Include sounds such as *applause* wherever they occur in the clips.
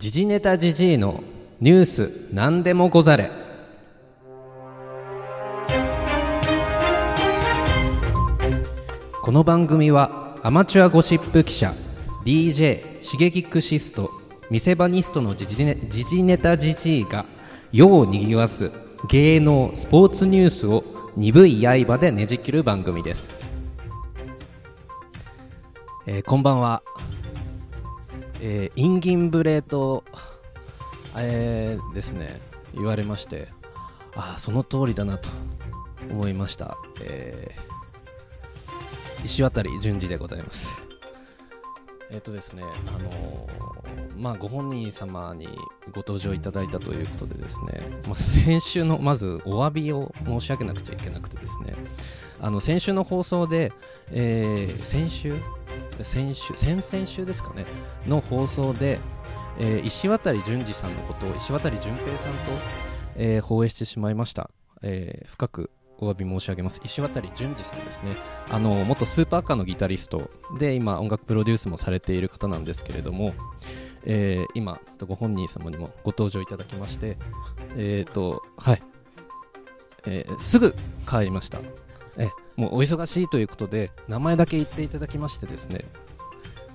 時事ネタじじいのニュース何でもござれ。この番組はアマチュアゴシップ記者 DJ シゲキクシスト見せ場ニストの時事ネ時事ネタじじいが世をにぎわす芸能スポーツニュースを鈍い刃でねじ切る番組です、えーこんばんは。えーインギンブレと、えーですね言われましてああその通りだなと思いました、えー石渡淳二でございます。えっ、とですねあのーまあご本人様にご登場いただいたということでですね、まあ、先週のまずお詫びを申し上げなくちゃいけなくてですねあの先週の放送で、えー先週先週先々週ですかねの放送で、えー石渡淳二さんのことを石渡淳平さんと、えー放映してしまいました、えー深くお詫び申し上げます。石渡淳二さんですね。あの元スーパーカーのギタリストで今音楽プロデュースもされている方なんですけれども、えー今ちょっとご本人様にもご登場いただきましてえっ、とはい、えーすぐ帰りました。もうお忙しいということで名前だけ言っていただきましてですね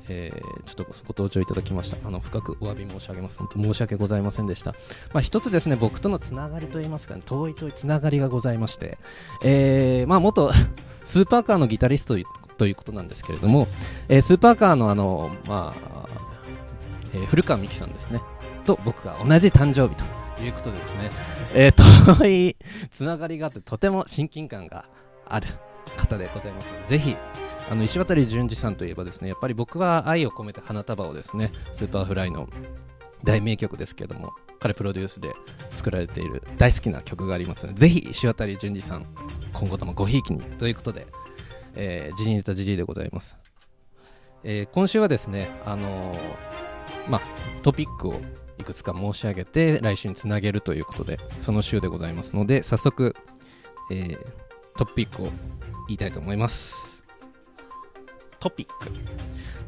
えーちょっとご登場いただきました。あの深くお詫び申し上げます。本当申し訳ございませんでした。まあ一つですね僕とのつながりといいますか、ね、遠い遠いつながりがございましてえーまあ元 *laughs* スーパーカーのギタリストということなんですけれども、えースーパーカーのあのまあ、えー古川美樹さんですね。と僕が同じ誕生日ということでですね、えー遠いつながりがあってとても親近感がある。方でございますぜひあのいしわたり淳治さんといえばですねやっぱり僕は愛を込めて花束をですね Superfly の大名曲ですけども彼プロデュースで作られている大好きな曲がありますのでぜひいしわたり淳治さん今後ともごひいきにということで、えー、ジニネタジジイでございます、えー今週はですねあのーまあトピックをいくつか申し上げて来週につなげるということでその週でございますので早速、えートピックを言いたいと思います。トピック。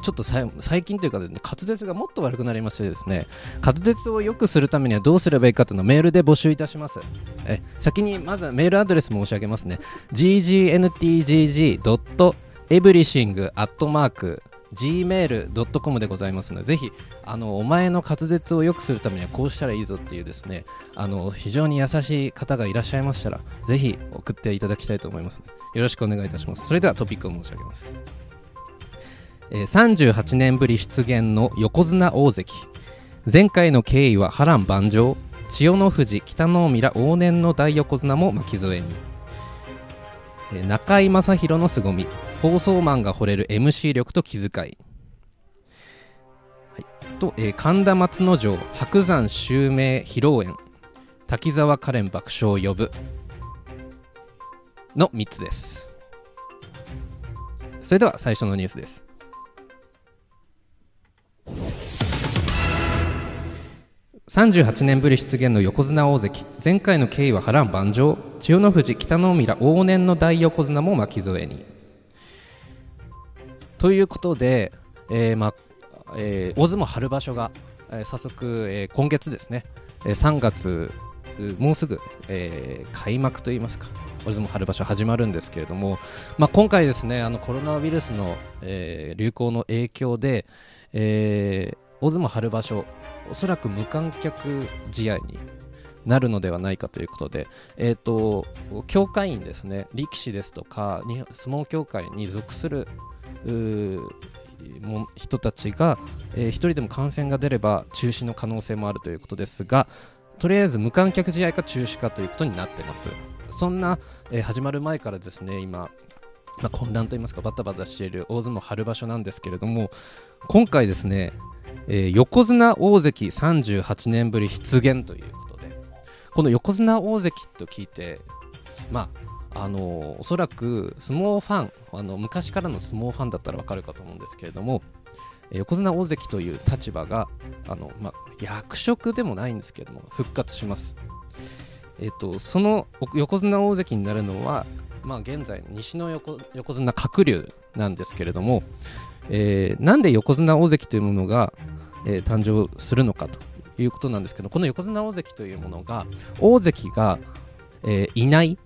ちょっと最近というか、ね、滑舌がもっと悪くなりましてですね滑舌を良くするためにはどうすればいいかというのをメールで募集いたします。え先にまずはメールアドレス申し上げますね。ggntgg.everything@ gmail.com でございますのでぜひあのお前の滑舌を良くするためにはこうしたらいいぞっていうですねあの非常に優しい方がいらっしゃいましたらぜひ送っていただきたいと思いますのでよろしくお願いいたします。それではトピックを申し上げます、えー38年ぶり出現の横綱大関。前回の経緯は波乱万丈。千代の富士北の海ら往年の大横綱も巻き添えに。え中居正広の凄み。放送マンが惚れる MC 力と気遣い、はい、と、えー神田松之丞白山襲名披露宴。滝沢カレン爆笑呼ぶ。の3つです。それでは最初のニュースです。38年ぶり出現の横綱大関。前回の経緯は波乱万丈。千代の富士北の海ら往年の大横綱も巻き添えに。ということで、えーまえー大相撲春場所が、えー早速、えー今月ですね、えー3月もうすぐ、えー開幕といいますか大相撲春場所始まるんですけれども、まあ、今回ですねあのコロナウイルスの、えー流行の影響で、えー大相撲春場所おそらく無観客試合になるのではないかということで、えー、と協会員ですね力士ですとか相撲協会に属するも人たちが、えー一人でも感染が出れば中止の可能性もあるということですがとりあえず無観客試合か中止かということになってます。そんな、えー始まる前からですね今まあ、混乱といいますかバタバタしている大相撲春場所なんですけれども今回ですね、えー横綱大関38年ぶり出現ということでこの横綱大関と聞いてまああのおそらく相撲ファンあの昔からの相撲ファンだったらわかるかと思うんですけれども横綱大関という立場があの、ま、役職でもないんですけれども復活します。えっとその横綱大関になるのはまあ、現在西の横横綱鶴竜なんですけれども、えーなんで横綱大関というものがえー、誕生するのかということなんですけどこの横綱大関というものが大関が、えー、いない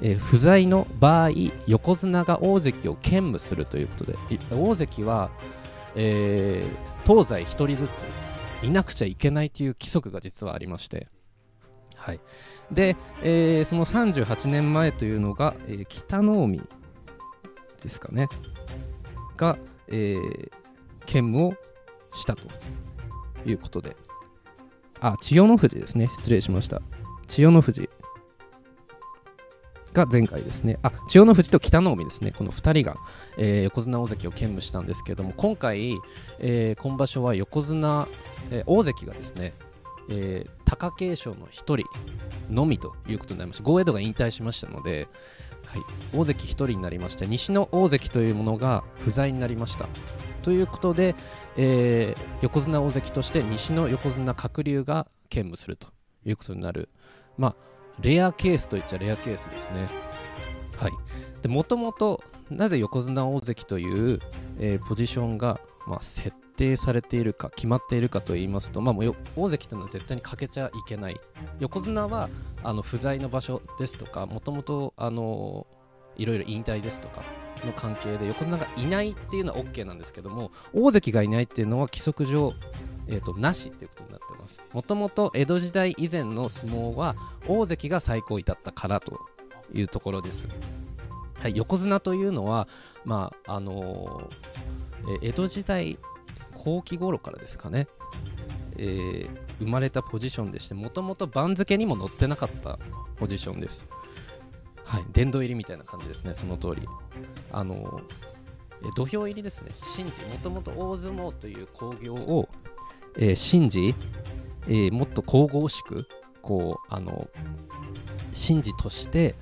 えー、不在の場合横綱が大関を兼務するということで大関は、えー、東西1人ずついなくちゃいけないという規則が実はありまして、はい、で、えー、その38年前というのが、えー、北の海ですかね。が、えー、兼務をしたということで。あ千代の富士ですね。失礼しました。千代の富士。が前回ですね、あ千代の富士と北の海ですね、この2人が、えー、横綱大関を兼務したんですけれども、今回、えー、今場所は横綱、えー、大関がですね、えー、貴景勝の1人のみということになりました、豪栄道が引退しましたので、はい、大関1人になりまして、西の大関というものが不在になりました。ということで、えー、横綱大関として西の横綱鶴竜が兼務するということになる。まあレアケースといっちゃレアケースですね。はい。で、もともと、なぜ横綱大関という、えー、ポジションが、まあ、設定されているか、決まっているかと言いますと、まあ、もう大関というのは絶対に欠けちゃいけない。横綱は、あの、不在の場所ですとか、もともと、あのいろいろ引退ですとかの関係で横綱がいないっていうのは OK なんですけども大関がいないっていうのは規則上えーと、なしっていうことになってます。もともと江戸時代以前の相撲は大関が最高位だったからというところです、はい、横綱というのは、まああのー、江戸時代後期頃からですかね、えー、生まれたポジションでしてもともと番付にも載ってなかったポジションです。はい殿堂入りみたいな感じですねその通り。あのー土俵入りですね、神事、もともと大相撲という興行をえー、神事、えー、もっと神々しくこうあの神事として、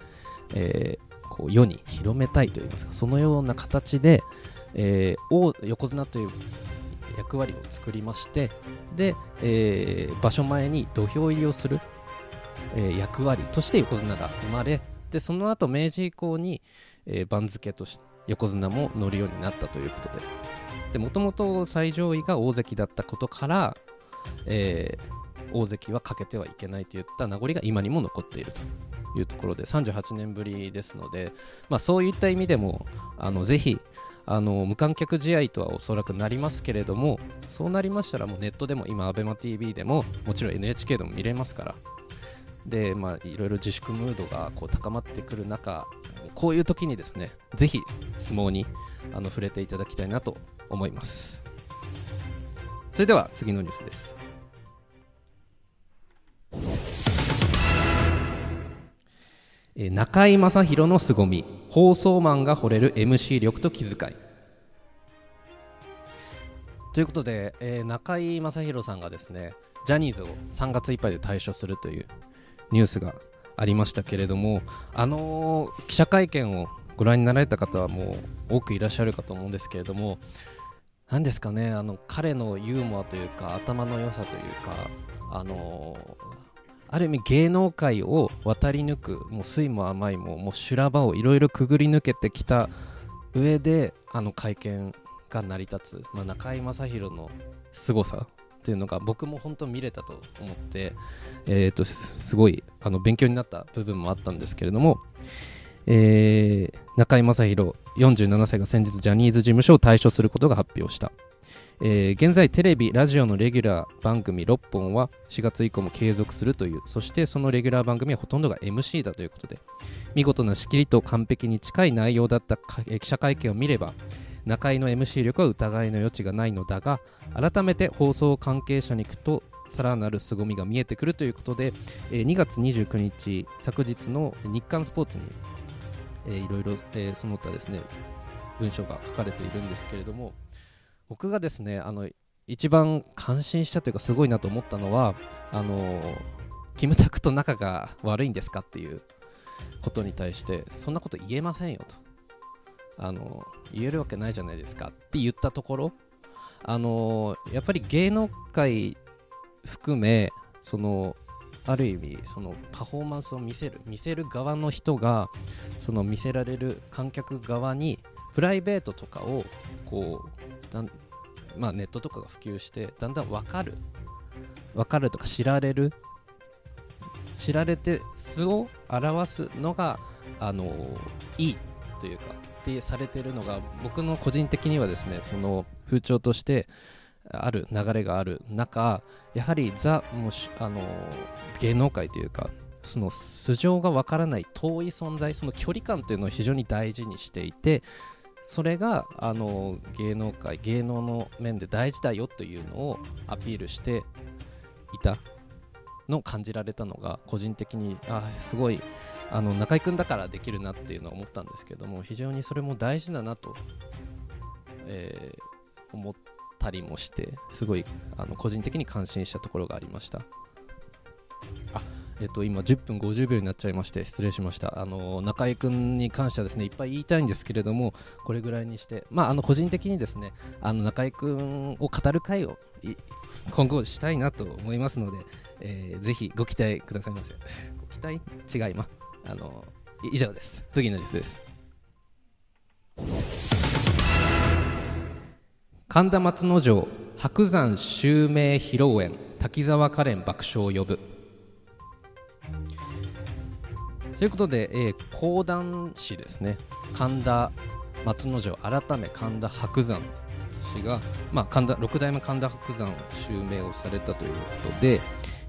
えー、こう世に広めたいといいますかそのような形で、えー、横綱という役割を作りましてで、えー、場所前に土俵入りをする、えー、役割として横綱が生まれでその後明治以降に、えー、番付として横綱も乗るようになったということで。もともと最上位が大関だったことから、えー、大関はかけてはいけないといった名残が今にも残っているというところで38年ぶりですので、まあ、そういった意味でもあのぜひあの無観客試合とはおそらくなりますけれどもそうなりましたらもうネットでも今 ABEMATV でももちろん NHK でも見れますから。でまあいろいろ自粛ムードがこう高まってくる中こういう時にですねぜひ相撲にあの触れていただきたいなと思います。それでは次のニュースです。中居正広の凄み。放送マンが惚れる MC 力と気遣い。ということで、えー、中居正広さんがですねジャニーズを3月いっぱいで退所するというニュースがありましたけれどもあのー、記者会見をご覧になられた方はもう多くいらっしゃるかと思うんですけれども何ですかねあの彼のユーモアというか頭の良さというかあのー、ある意味芸能界を渡り抜くもう酸いも甘いももう修羅場をいろいろくぐり抜けてきた上であの会見が成り立つ、まあ、中居正広の凄さというのが僕も本当見れたと思って、えー、とすごいあの勉強になった部分もあったんですけれども、えー、中居正広47歳が先日ジャニーズ事務所を退所することが発表した、えー、現在テレビラジオのレギュラー番組6本は4月以降も継続するというそしてそのレギュラー番組はほとんどが MC だということで見事な仕切りと完璧に近い内容だった記者会見を見れば中居の MC 力は疑いの余地がないのだが改めて放送関係者に行くとさらなる凄みが見えてくるということで、えー、2月29日昨日の日刊スポーツにえー、いろいろ、えー、その他ですね文章が書かれているんですけれども僕がですねあの一番感心したというかすごいなと思ったのはあの、キムタクと仲が悪いんですかっていうことに対してそんなこと言えませんよと。あの、言えるわけないじゃないですかって言ったところあの、やっぱり芸能界含めそのある意味そのパフォーマンスを見せる見せる側の人がその見せられる観客側にプライベートとかをこうだんまあ、ネットとかが普及してだんだん分かる。分かるとか知られる。知られて素を表すのがあのいいというかってされてるのが僕の個人的にはですねその風潮としてある流れがある中やはりザもしあの芸能界というかその素性がわからない遠い存在その距離感というのを非常に大事にしていてそれがあの芸能界芸能の面で大事だよというのをアピールしていたのを感じられたのが個人的にあすごいあの中居君だからできるなっていうのは思ったんですけども非常にそれも大事だなと、えー、思ったりもしてすごいあの個人的に感心したところがありました。えっと、今10分50秒になっちゃいまして失礼しました。あの中居君に関してはですねいっぱい言いたいんですけれどもこれぐらいにしてまああの個人的にですねあの中居君を語る会を今後したいなと思いますので、えー、ぜひご期待くださいませ。ご期待？違います。あの以上です。次のニュースです。神田松之丞白山襲名披露宴滝沢カレン爆笑を呼ぶ。ということで、えー、講談師ですね。神田松之丞改め神田伯山氏が、まあ、神田六代目神田伯山を襲名をされたということで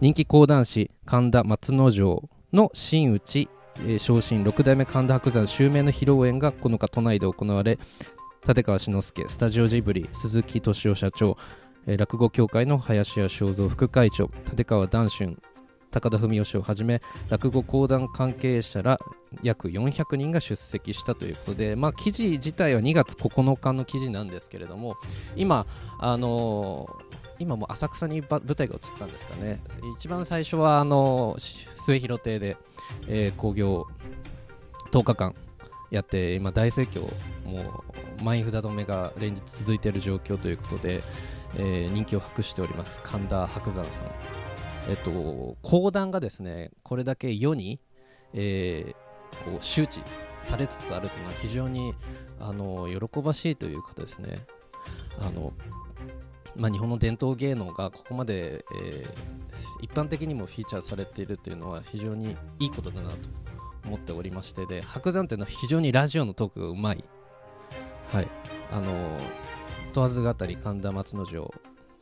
人気講談師神田松之丞の真打ちえー、昇進6代目神田伯山襲名の披露宴が9日都内で行われ立川志の輔スタジオジブリ鈴木敏夫社長、落語協会の林家正蔵副会長立川談春高田文雄氏をはじめ落語講談関係者ら約400人が出席したということで、まあ、記事自体は2月9日の記事なんですけれども今、あのー、今も浅草に舞台が映ったんですかね。一番最初はあの末広亭でえー、興行10日間やって今大盛況もう満員札止めが連日続いている状況ということで、えー、人気を博しております神田伯山さん。えっと講談がですねこれだけ世に、えー、こう周知されつつあるというのは非常にあの喜ばしいというかですねあのまあ、日本の伝統芸能がここまで、えー、一般的にもフィーチャーされているというのは非常にいいことだなと思っておりましてで白山というのは非常にラジオのトークがうまい。はい。あの問わず語り神田松之丞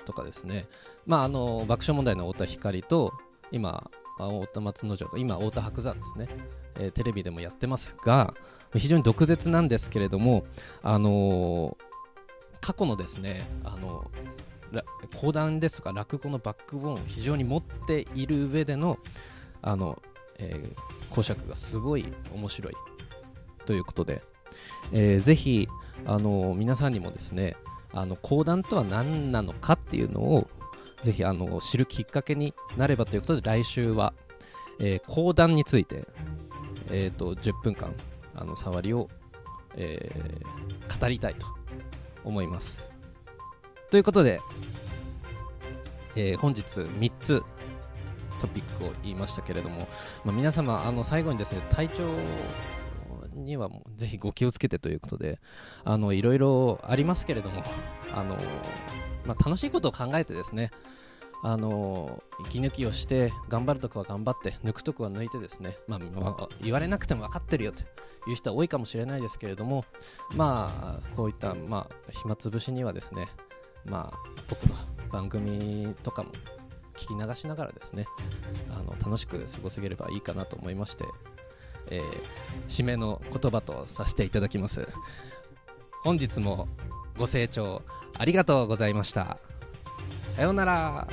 とかですね。まああの爆笑問題の太田光と今太田松之丞と今太田白山ですね、えー、テレビでもやってますが非常に毒舌なんですけれどもあのー過去のですねあの講談ですとか落語のバックボーンを非常に持っている上でのあの、えー、講釈がすごい面白いということで、えー、ぜひあの皆さんにもですねあの講談とは何なのかっていうのをぜひあの知るきっかけになればということで来週は、えー、講談について、えーと、10分間あの触りを、えー、語りたいと思います。ということで、えー、本日3つトピックを言いましたけれども、まあ、皆様あの最後にですね体調にはぜひご気をつけてということであのいろいろありますけれどもあの、まあ、楽しいことを考えてですねあの息抜きをして頑張るとこは頑張って抜くとこは抜いてですね、まあ、まあ、言われなくても分かってるよという人は多いかもしれないですけれどもまあこういった、まあ、暇つぶしにはですねまあ僕の番組とかも聞き流しながらですねあの楽しく過ごせればいいかなと思いまして、えー、締めの言葉とさせていただきます。本日もご清聴ありがとうございました。さようなら。